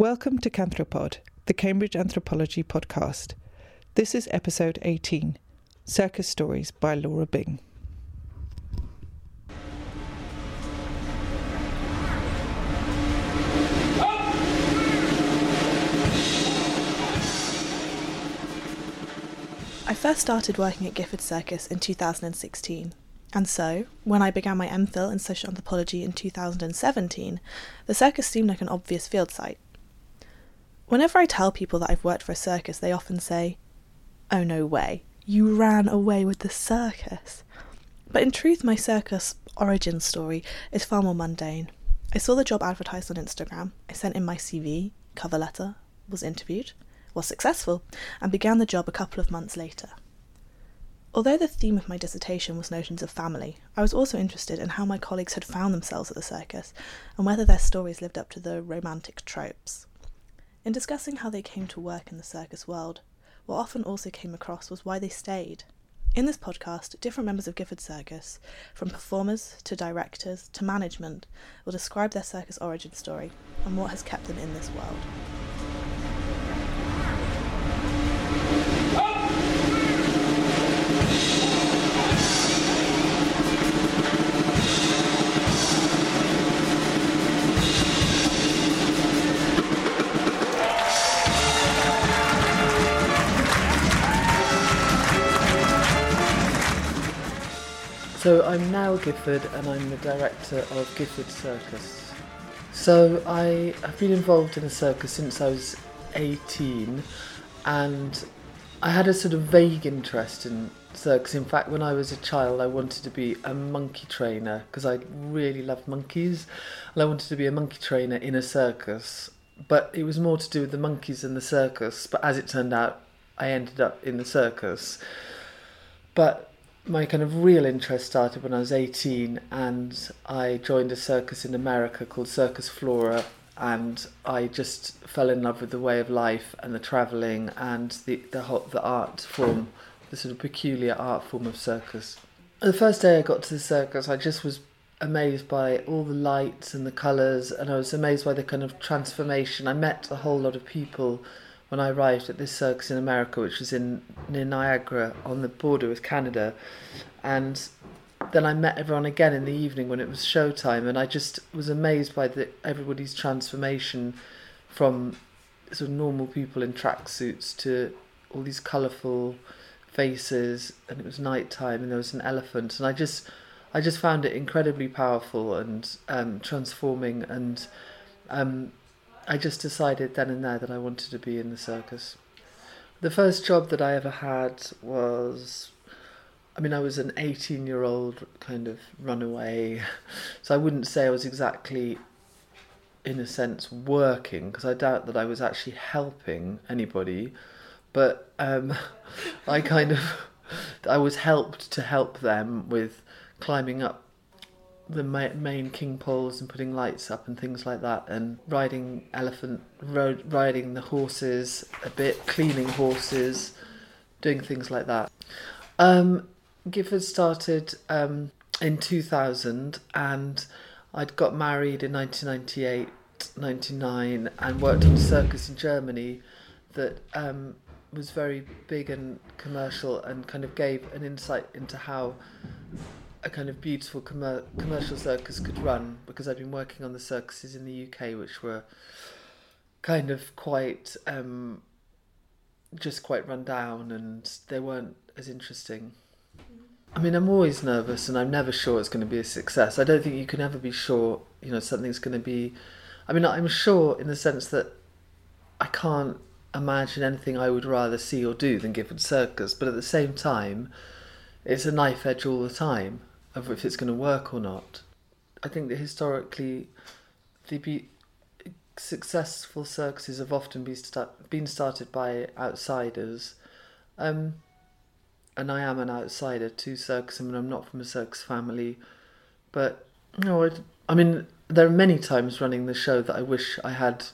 Welcome to Canthropod, the Cambridge Anthropology podcast. This is episode 18 Circus Stories by Laura Bing. I first started working at Gifford Circus in 2016, and so, when I began my MPhil in social anthropology in 2017, the circus seemed like an obvious field site. Whenever I tell people that I've worked for a circus, they often say, Oh, no way, you ran away with the circus. But in truth, my circus origin story is far more mundane. I saw the job advertised on Instagram, I sent in my CV, cover letter, was interviewed, was successful, and began the job a couple of months later. Although the theme of my dissertation was notions of family, I was also interested in how my colleagues had found themselves at the circus and whether their stories lived up to the romantic tropes. In discussing how they came to work in the circus world, what often also came across was why they stayed. In this podcast, different members of Gifford Circus, from performers to directors to management, will describe their circus origin story and what has kept them in this world. So I'm Nell Gifford and I'm the director of Gifford Circus. So I have been involved in a circus since I was 18 and I had a sort of vague interest in circus. In fact, when I was a child, I wanted to be a monkey trainer because I really loved monkeys and I wanted to be a monkey trainer in a circus. But it was more to do with the monkeys and the circus. But as it turned out, I ended up in the circus. But my kind of real interest started when I was 18 and I joined a circus in America called Circus Flora and I just fell in love with the way of life and the travelling and the, the, whole, the art form, the sort of peculiar art form of circus. The first day I got to the circus, I just was amazed by all the lights and the colours and I was amazed by the kind of transformation. I met a whole lot of people when I arrived at this circus in America, which was in near Niagara on the border with Canada, and then I met everyone again in the evening when it was showtime, and I just was amazed by the everybody's transformation from sort of normal people in tracksuits to all these colourful faces, and it was night time, and there was an elephant, and I just I just found it incredibly powerful and um, transforming and um, I just decided then and there that I wanted to be in the circus. The first job that I ever had was, I mean, I was an 18 year old kind of runaway, so I wouldn't say I was exactly, in a sense, working, because I doubt that I was actually helping anybody, but um, I kind of, I was helped to help them with climbing up the main king poles and putting lights up and things like that, and riding elephant, road, riding the horses a bit, cleaning horses, doing things like that. Um, Gifford started um, in 2000, and I'd got married in 1998, 99, and worked on a circus in Germany that um, was very big and commercial and kind of gave an insight into how a kind of beautiful commer- commercial circus could run because I'd been working on the circuses in the UK, which were kind of quite um, just quite run down and they weren't as interesting. I mean, I'm always nervous and I'm never sure it's going to be a success. I don't think you can ever be sure, you know, something's going to be. I mean, I'm sure in the sense that I can't imagine anything I would rather see or do than Gifford Circus, but at the same time, it's a knife edge all the time of if it's going to work or not. I think that historically, the be- successful circuses have often been, been started by outsiders. Um, and I am an outsider to circus. I mean, I'm not from a circus family, but no, I'd, I mean, there are many times running the show that I wish I had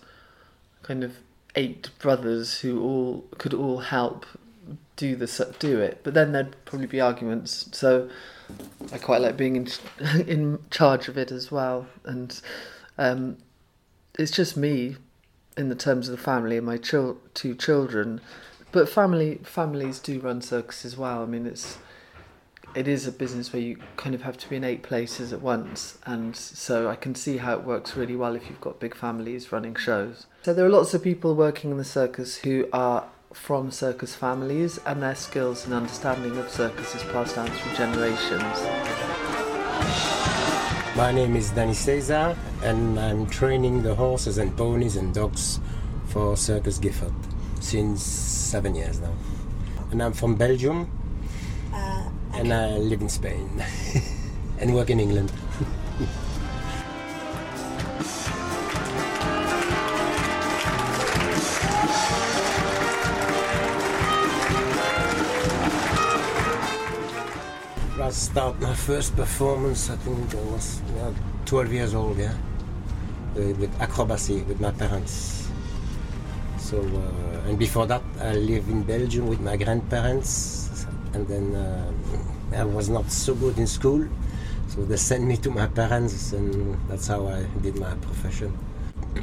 kind of eight brothers who all could all help do the do it. But then there'd probably be arguments. So I quite like being in in charge of it as well, and um, it's just me in the terms of the family and my chil- two children. But family families do run circuses as well. I mean, it's it is a business where you kind of have to be in eight places at once, and so I can see how it works really well if you've got big families running shows. So there are lots of people working in the circus who are from circus families, and their skills and understanding of circus is passed down through generations. My name is Danny Cesar, and I'm training the horses and ponies and dogs for Circus Gifford since seven years now. And I'm from Belgium, Uh, and I live in Spain and work in England. My first performance. I think I was yeah, 12 years old. Yeah, uh, with acrobacy with my parents. So uh, and before that, I lived in Belgium with my grandparents, and then uh, I was not so good in school, so they sent me to my parents, and that's how I did my profession.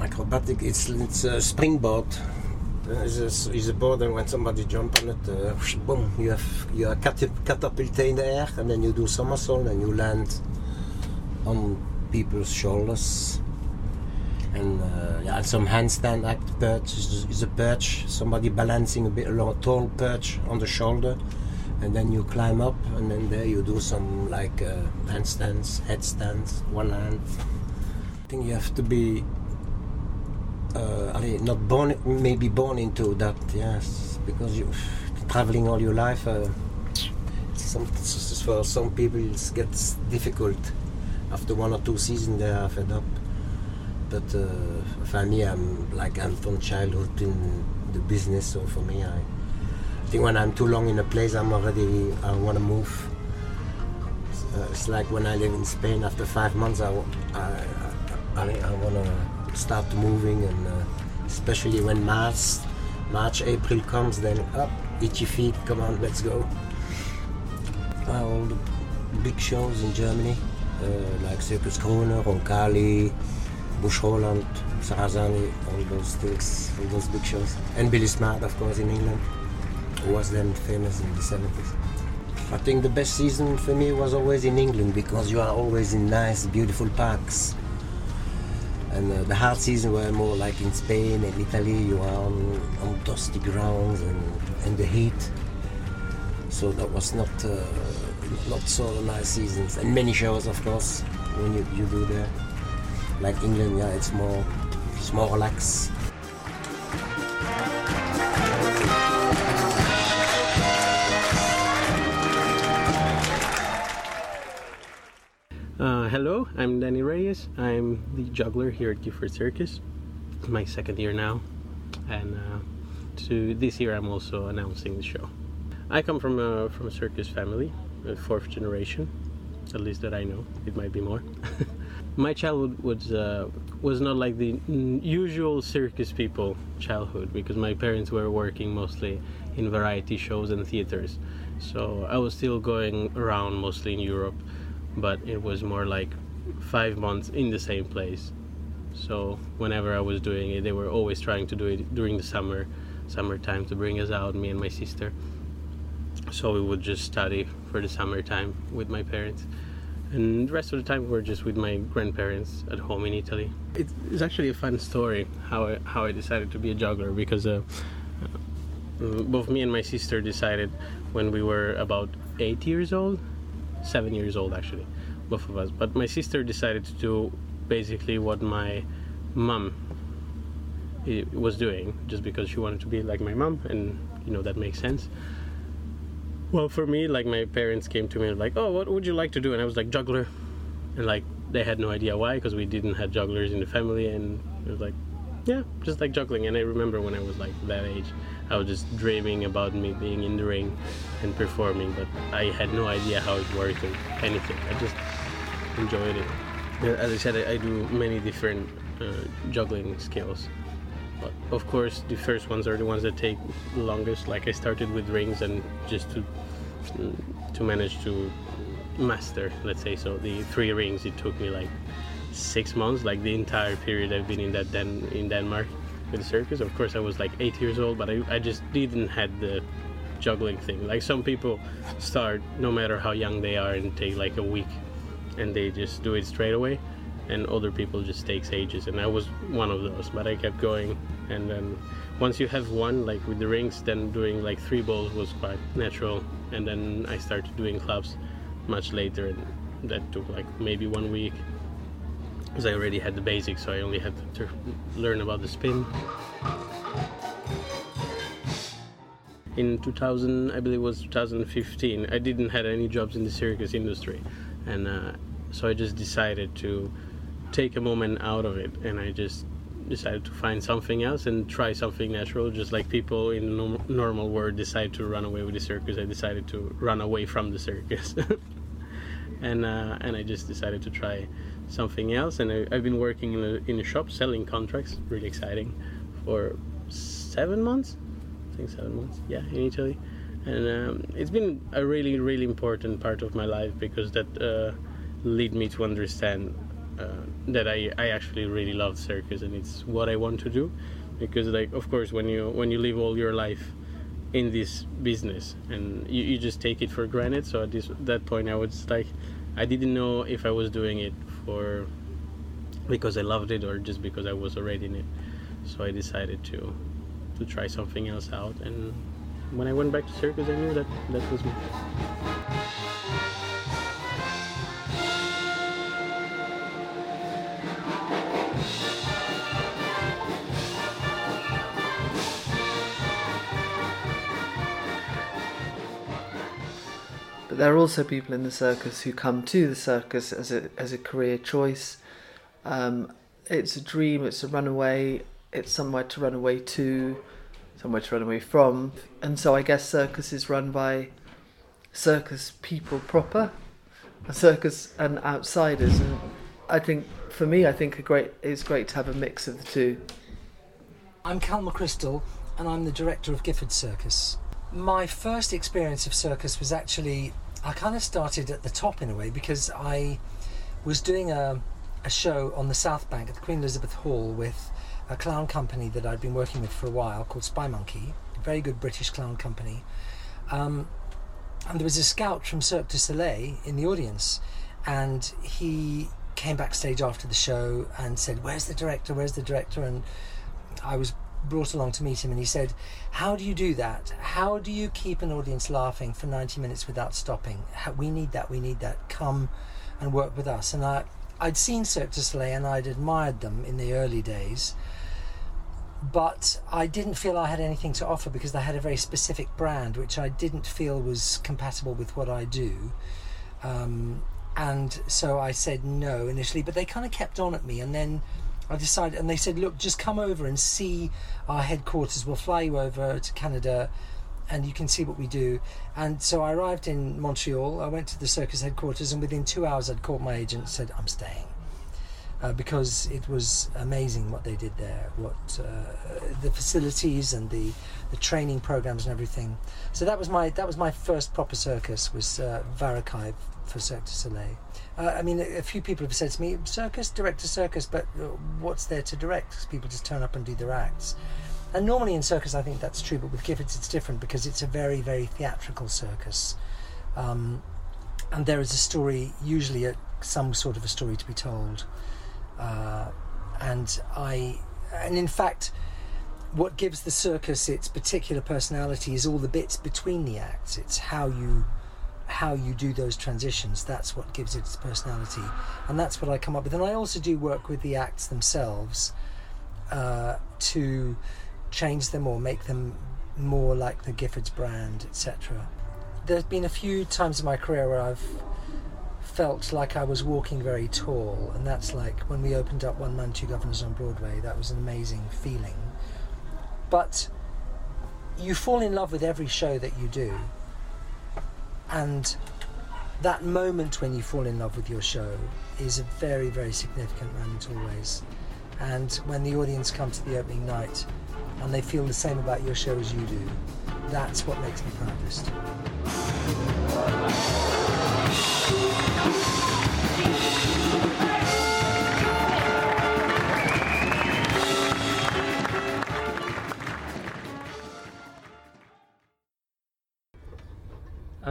Acrobatic, it's it's a springboard. It's a, board, and when somebody jump on it, uh, boom, you have you are catap- catapulted in the air, and then you do somersault, and you land on people's shoulders. And uh, yeah, some handstand act perch is, is a perch, somebody balancing a bit along a tall perch on the shoulder, and then you climb up, and then there you do some like uh, handstands, headstands, one hand. I think you have to be uh, not born, maybe born into that, yes, because you traveling all your life. Uh, some, for some people, it gets difficult. After one or two seasons, they are fed up. But uh, for me, I'm like I'm from childhood in the business, so for me, I, I think when I'm too long in a place, I'm already I want to move. Uh, it's like when I live in Spain. After five months, I I I want to start moving, and uh, especially when March, March, April comes, then up, itchy feet, come on, let's go. Uh, all the big shows in Germany, uh, like Circus Krone, Roncalli, Busch Roland, Sarrasani, all those things, all those big shows. And Billy Smart, of course, in England, who was then famous in the 70s. I think the best season for me was always in England because you are always in nice, beautiful parks. And uh, the hard season were more like in Spain and Italy, you are on, on dusty grounds and, and the heat. So that was not uh, not so nice seasons. And many showers, of course, when you, you do there. Like England, yeah, it's more, it's more relaxed. Hello, I'm Danny Reyes. I'm the juggler here at Gifford Circus. My second year now, and uh, to this year I'm also announcing the show. I come from a from a circus family, a fourth generation, at least that I know. It might be more. My childhood was uh, was not like the usual circus people childhood because my parents were working mostly in variety shows and theaters. So I was still going around mostly in Europe, but it was more like five months in the same place. So whenever I was doing it, they were always trying to do it during the summer, summertime to bring us out, me and my sister. So we would just study for the summertime with my parents, and the rest of the time we're just with my grandparents at home in Italy. It's, actually a fun story how I, how I decided to be a juggler because uh, uh, both me and my sister decided when we were about eight years old, seven years old actually, both of us. But my sister decided to do basically what my mom eh, was doing, just because she wanted to be like my mom, and you know that makes sense. Well, for me, like my parents came to me and like, "Oh, what would you like to do?" And I was like, "Juggler," and like they had no idea why because we didn't have jugglers in the family, and it was like, "Yeah, just like juggling." And I remember when I was like that age, I was just dreaming about me being in the ring and performing, but I had no idea how it worked or anything. I just enjoyed it. As I said, I, I do many different uh, juggling skills. But of course, the first ones are the ones that take the longest. Like I started with rings, and just to to manage to master, let's say so, the three rings, it took me like six months, like the entire period I've been in that Dan- in Denmark. with the circus. Of course, I was like eight years old, but I, I just didn't had the juggling thing. Like some people start no matter how young they are and take like a week and they just do it straight away and other people just takes ages and I was one of those but I kept going and then once you have one like with the rings then doing like three balls was quite natural and then I started doing clubs much later and that took like maybe one week because I already had the basics so I only had to learn about the spin. In 2000 i believe it was 2015 i didn't have any jobs in the circus industry. And uh, so i just decided to take a moment out of it and i just decided to find something else and try something natural just like people in the norm- normal world decide to run away with the circus. I decided to run away from the circus. And uh, and i just decided to try something else and I, have been working in a, in a shop selling contracts really exciting for seven months I think seven months, yeah, in Italy. And um, it's been a really, really important part of my life because that uh, led me to understand uh, that I, I actually really love circus and it's what I want to do. Because, like, of course, when you when you live all your life in this business and you, you just take it for granted. So at this that point, I was like, I didn't know if I was doing it for because I loved it or just because I was already in it. So I decided to to try something else out. And when I went back to circus, I knew that that was me. But there are also people in the circus who come to the circus as a as a career choice. Um, it's a dream. It's a runaway it's somewhere to run away to, somewhere to run away from. And so I guess circus is run by circus people proper, circus and outsiders. And I think for me, I think a great it's great to have a mix of the two. I'm Cal McCrystal, and I'm the director of Gifford Circus. My first experience of circus was actually I kind of started at the top in a way because I was doing a a show on the South Bank at the Queen Elizabeth Hall with a clown company that I'd been working with for a while called Spymonkey, a very good British clown company. Um, and there was a scout from Cirque du Soleil in the audience, and he came backstage after the show and said, "Where's the director? Where's the director?" And I was brought along to meet him, and he said, "How do you do that? How do you keep an audience laughing for 90 minutes without stopping? We need that. We need that. Come and work with us." And I, I'd seen Cirque du Soleil and I'd admired them in the early days, but I didn't feel I had anything to offer because they had a very specific brand which I didn't feel was compatible with what I do. Um, and so I said no initially, but they kind of kept on at me, and then I decided, and they said, "Look, just come over and see our headquarters. We'll fly you over to Canada, and you can see what we do." And so I arrived in Montreal. I went to the circus headquarters, and within two hours, I'd called my agent and said, "I'm staying." uh, because it was amazing what they did there, what uh, the facilities and the, the training programs and everything. So that was my that was my first proper circus was uh, for Cirque du Soleil. Uh, I mean, a, few people have said to me, "Circus, direct a circus," but uh, what's there to direct? Because people just turn up and do their acts. And normally in circus, I think that's true, but with Giffords, it's different because it's a very, very theatrical circus. Um, and there is a story, usually a, some sort of a story to be told. Uh, and I, and in fact, what gives the circus its particular personality is all the bits between the acts. It's how you how you do those transitions. That's what gives it its personality, and that's what I come up with. And I also do work with the acts themselves uh, to change them or make them more like the Giffords brand, etc. There's been a few times in my career where I've felt like I was walking very tall, and that's like when we opened up One Man Two Guvnors on Broadway. That was an amazing feeling. But you fall in love with every show that you do, and that moment when you fall in love with your show is a very, very significant moment always. And when the audience come to the opening night and they feel the same about your show as you do, that's what makes me proudest.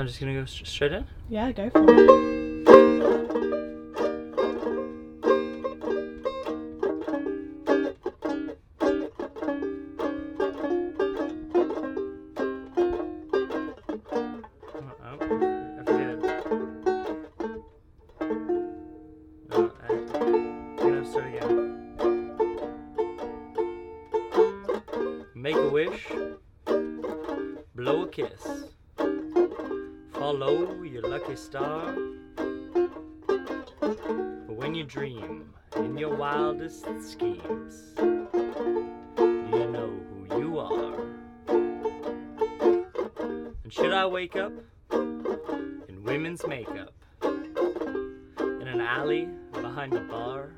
I'm just gonna go straight in. Yeah, go for it. Star. When you dream in your wildest schemes, do you know who you are? And should I wake up in women's makeup in an alley behind a bar?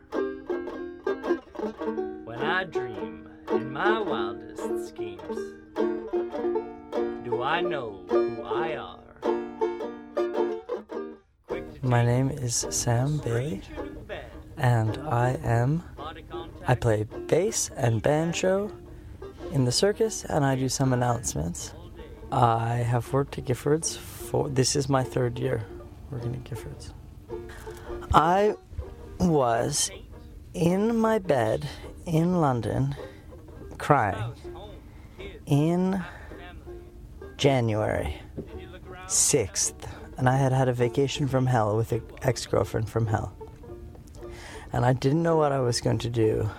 When I dream in my wildest schemes, do I know who I are? My name is Sam Bailey, and I am. I play bass and banjo in the circus, and I do some announcements. I have worked at Giffords for. This is my third year working at Giffords. I was in my bed in London crying in January 6th, and I had had a vacation from hell with an ex girlfriend from hell. And I didn't know what I was going to do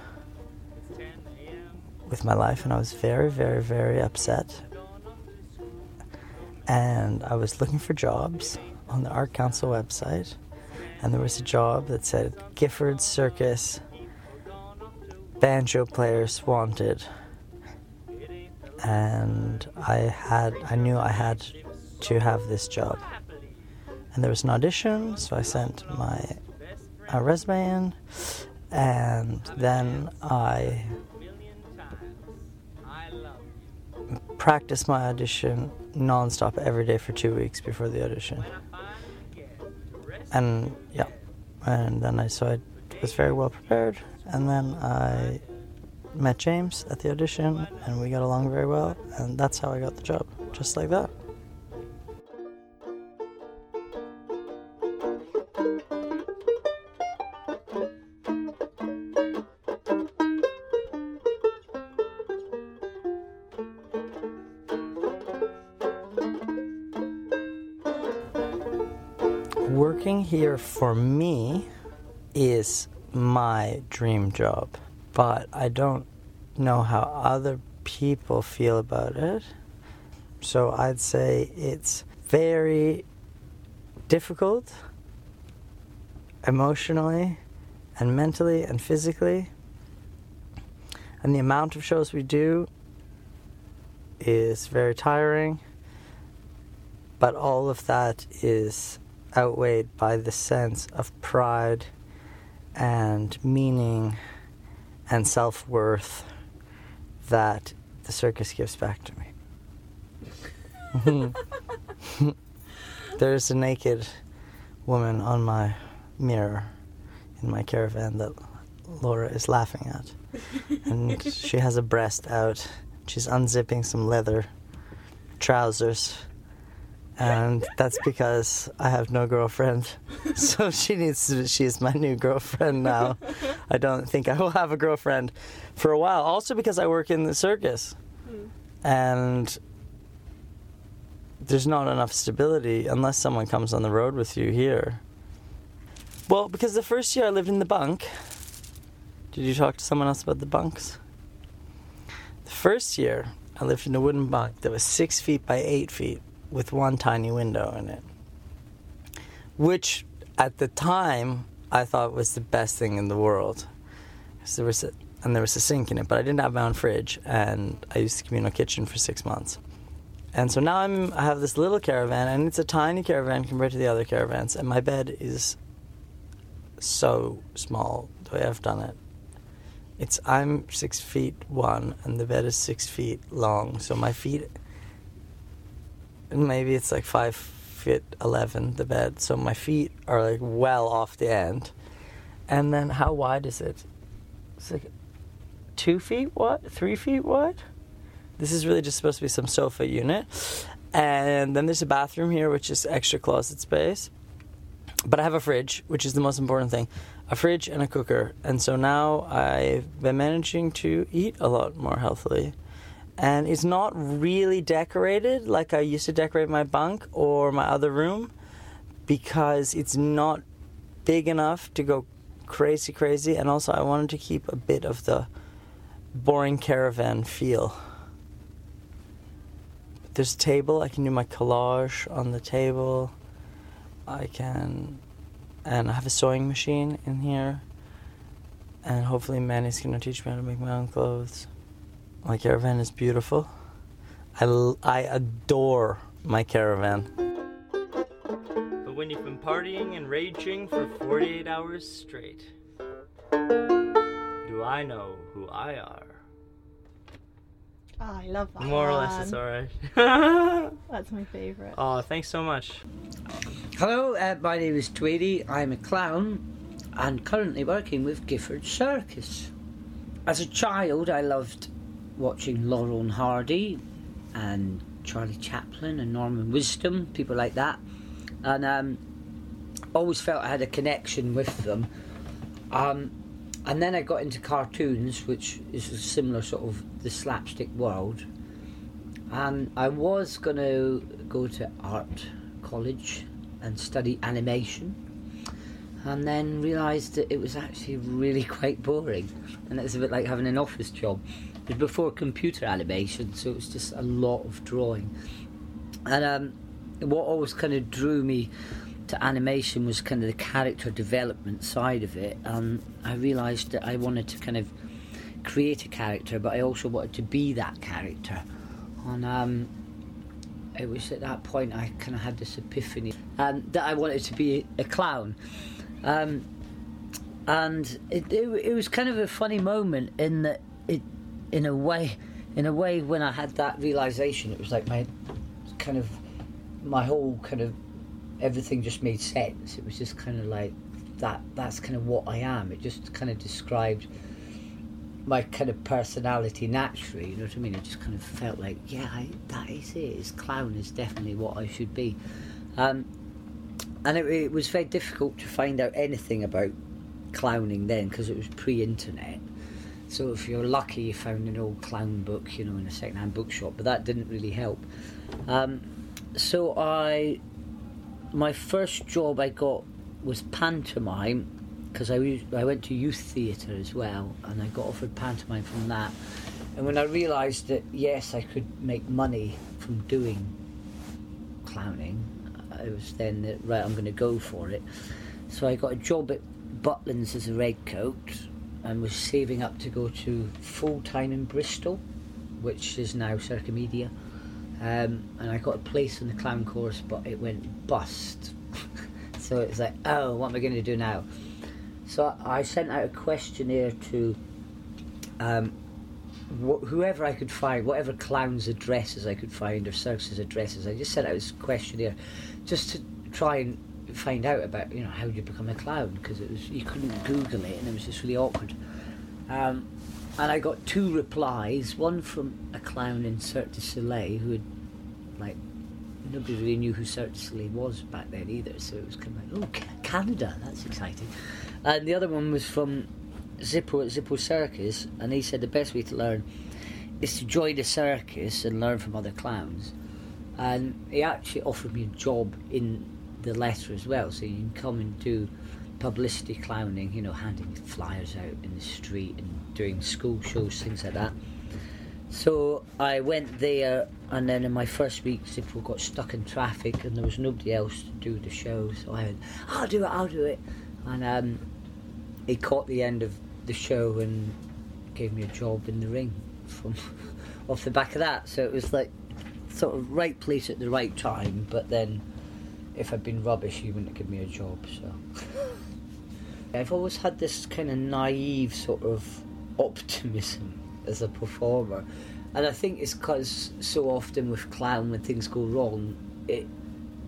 with my life, and I was very, very, very upset. And I was looking for jobs on the Art Council website, and there was a job that said Gifford Circus banjo players wanted. And I had, I knew I had to have this job. And there was an audition, so I sent my uh, resume in, and then I practiced my audition nonstop every day for two weeks before the audition. And yeah, and then I so I was very well prepared, and then I met James at the audition, and we got along very well, and that's how I got the job, just like that. Working here for me is my dream job, but I don't know how other people feel about it. So I'd say it's very difficult emotionally and mentally and physically. And the amount of shows we do is very tiring, but all of that is outweighed by the sense of pride and meaning and self worth that the circus gives back to me. There's a naked woman on my mirror in my caravan that Laura is laughing at. And she has a breast out. She's unzipping some leather trousers. And that's because I have no girlfriend. So she needs to, she's my new girlfriend now. I don't think I will have a girlfriend for a while. Also because I work in the circus. Hmm. And there's not enough stability unless someone comes on the road with you here. Well, because the first year I lived in the bunk. Did you talk to someone else about the bunks? The first year I lived in a wooden bunk that was six feet by eight feet with one tiny window in it. Which at the time I thought was the best thing in the world. 'Cause there was a, and there was a sink in it, but I didn't have my own fridge, and I used the communal kitchen for six months. And so now I'm I have this little caravan, and it's a tiny caravan compared to the other caravans, and my bed is so small the way I've done it. It's I'm six feet one, and the bed is six feet long, so my feet. Maybe it's like five feet eleven the bed, so my feet are like well off the end. And then how wide is it? It's like two feet wide, three feet wide. This is really just supposed to be some sofa unit. And then there's a bathroom here, which is extra closet space. But I have a fridge, which is the most important thing a fridge and a cooker. And so now I've been managing to eat a lot more healthily. And it's not really decorated like I used to decorate my bunk or my other room because it's not big enough to go crazy, crazy. And also, I wanted to keep a bit of the boring caravan feel. There's a table, I can do my collage on the table. I can, and I have a sewing machine in here. And hopefully, Manny's gonna teach me how to make my own clothes. My caravan is beautiful. I, l- I adore my caravan. But when you've been partying and raging for 48 hours straight, do I know who I are? Oh, I love that. More or less, it's alright. That's my favourite. oh, thanks so much. Hello, uh, my name is Tweedy. I'm a clown and currently working with Gifford Circus. As a child, I loved watching Laurel and Hardy and Charlie Chaplin and Norman Wisdom, people like that, and um, always felt I had a connection with them. Um, and then I got into cartoons, which is a similar sort of the slapstick world. And I was going to go to art college and study animation, and then realised that it was actually really quite boring, and it's a bit like having an office job. Was before computer animation, so it was just a lot of drawing. And um, what always kind of drew me to animation was kind of the character development side of it. And I realised that I wanted to kind of create a character, but I also wanted to be that character. And um, it was at that point I kind of had this epiphany um, that I wanted to be a clown. Um, and it, it, it was kind of a funny moment in that in a way, in a way, when I had that realization, it was like my kind of my whole kind of everything just made sense. It was just kind of like that. That's kind of what I am. It just kind of described my kind of personality naturally. You know what I mean? It just kind of felt like, yeah, I, that is it. It's clown is definitely what I should be. Um, and it, it was very difficult to find out anything about clowning then because it was pre-internet. So if you're lucky, you found an old clown book, you know, in a second-hand bookshop, but that didn't really help. Um, so I, my first job I got was pantomime because I, I went to youth theatre as well, and I got offered pantomime from that. And when I realised that yes, I could make money from doing clowning, I was then that, right. I'm going to go for it. So I got a job at Butlins as a redcoat, and was saving up to go to full time in Bristol, which is now Circomedia. Um, and I got a place in the clown course, but it went bust. so it's like, oh, what am I going to do now? So I sent out a questionnaire to um, wh- whoever I could find, whatever clowns' addresses I could find or circuses' addresses. I just sent out this questionnaire just to try and find out about, you know, how you become a clown? Because it was you couldn't Google it, and it was just really awkward. Um, and I got two replies. One from a clown in Cirque du Soleil who had, like, nobody really knew who Cirque du Soleil was back then either. So it was kind of like, oh, Canada, that's exciting. And the other one was from Zippo at Zippo Circus, and he said the best way to learn is to join a circus and learn from other clowns. And he actually offered me a job in the letter as well, so you can come and do publicity clowning, you know, handing flyers out in the street and doing school shows, things like that. So I went there, and then in my first week, Zippo got stuck in traffic, and there was nobody else to do the show. So I went, "I'll do it, I'll do it," and um, he caught the end of the show and gave me a job in the ring from off the back of that. So it was like sort of right place at the right time, but then if I'd been rubbish, he wouldn't have given me a job. So I've always had this kind of naive sort of optimism as a performer, and I think it's because so often with clown, when things go wrong, it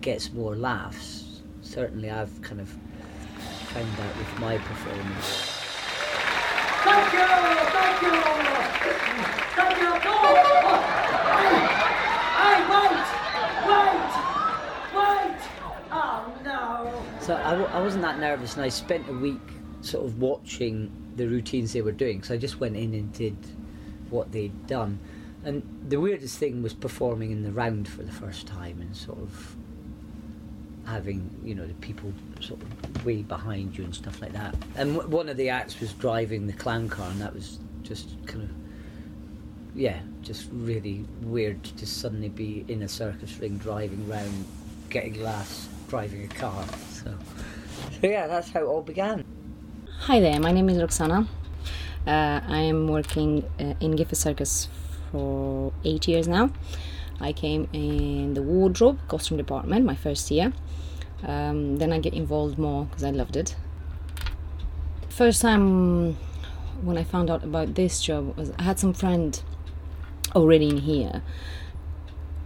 gets more laughs. Certainly, I've kind of found that with my performance. Thank you! Thank you! Thank you! No! I, I won't I, wasn't that nervous, and I spent a week sort of watching the routines they were doing. So I just went in and did what they'd done. And the weirdest thing was performing in the round for the first time and sort of having, you know, the people sort of way behind you and stuff like that. And w- one of the acts was driving the clown car, and that was just kind of, yeah, just really weird to suddenly be in a circus ring driving round, getting laughs, driving a car. So, so yeah, that's how it all began. Hi there, my name is Roxana. Uh, I am working uh, in Gifford Circus for eight years now. I came in the wardrobe costume department my first year. Um, then I get involved more because I loved it. First time when I found out about this job was I had some friend already in here.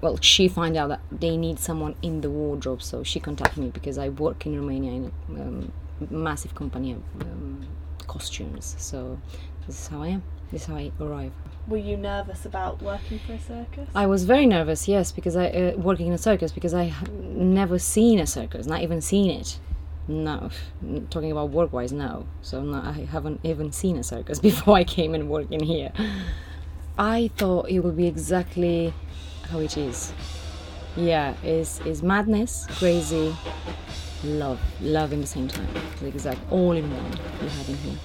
Well, she found out that they need someone in the wardrobe, so she contacted me because I work in Romania in a um, massive company of um, costumes. So this is how I am. This is how I arrive. Were you nervous about working for a circus? I was very nervous, yes, because I uh, working in a circus because I never seen a circus, not even seen it. No, talking about work-wise, no. So no, I haven't even seen a circus before I came and worked in here. I thought it would be exactly how it is. Yeah, it's, it's madness, crazy, love, love in the same time. It's exact all in one you have in here.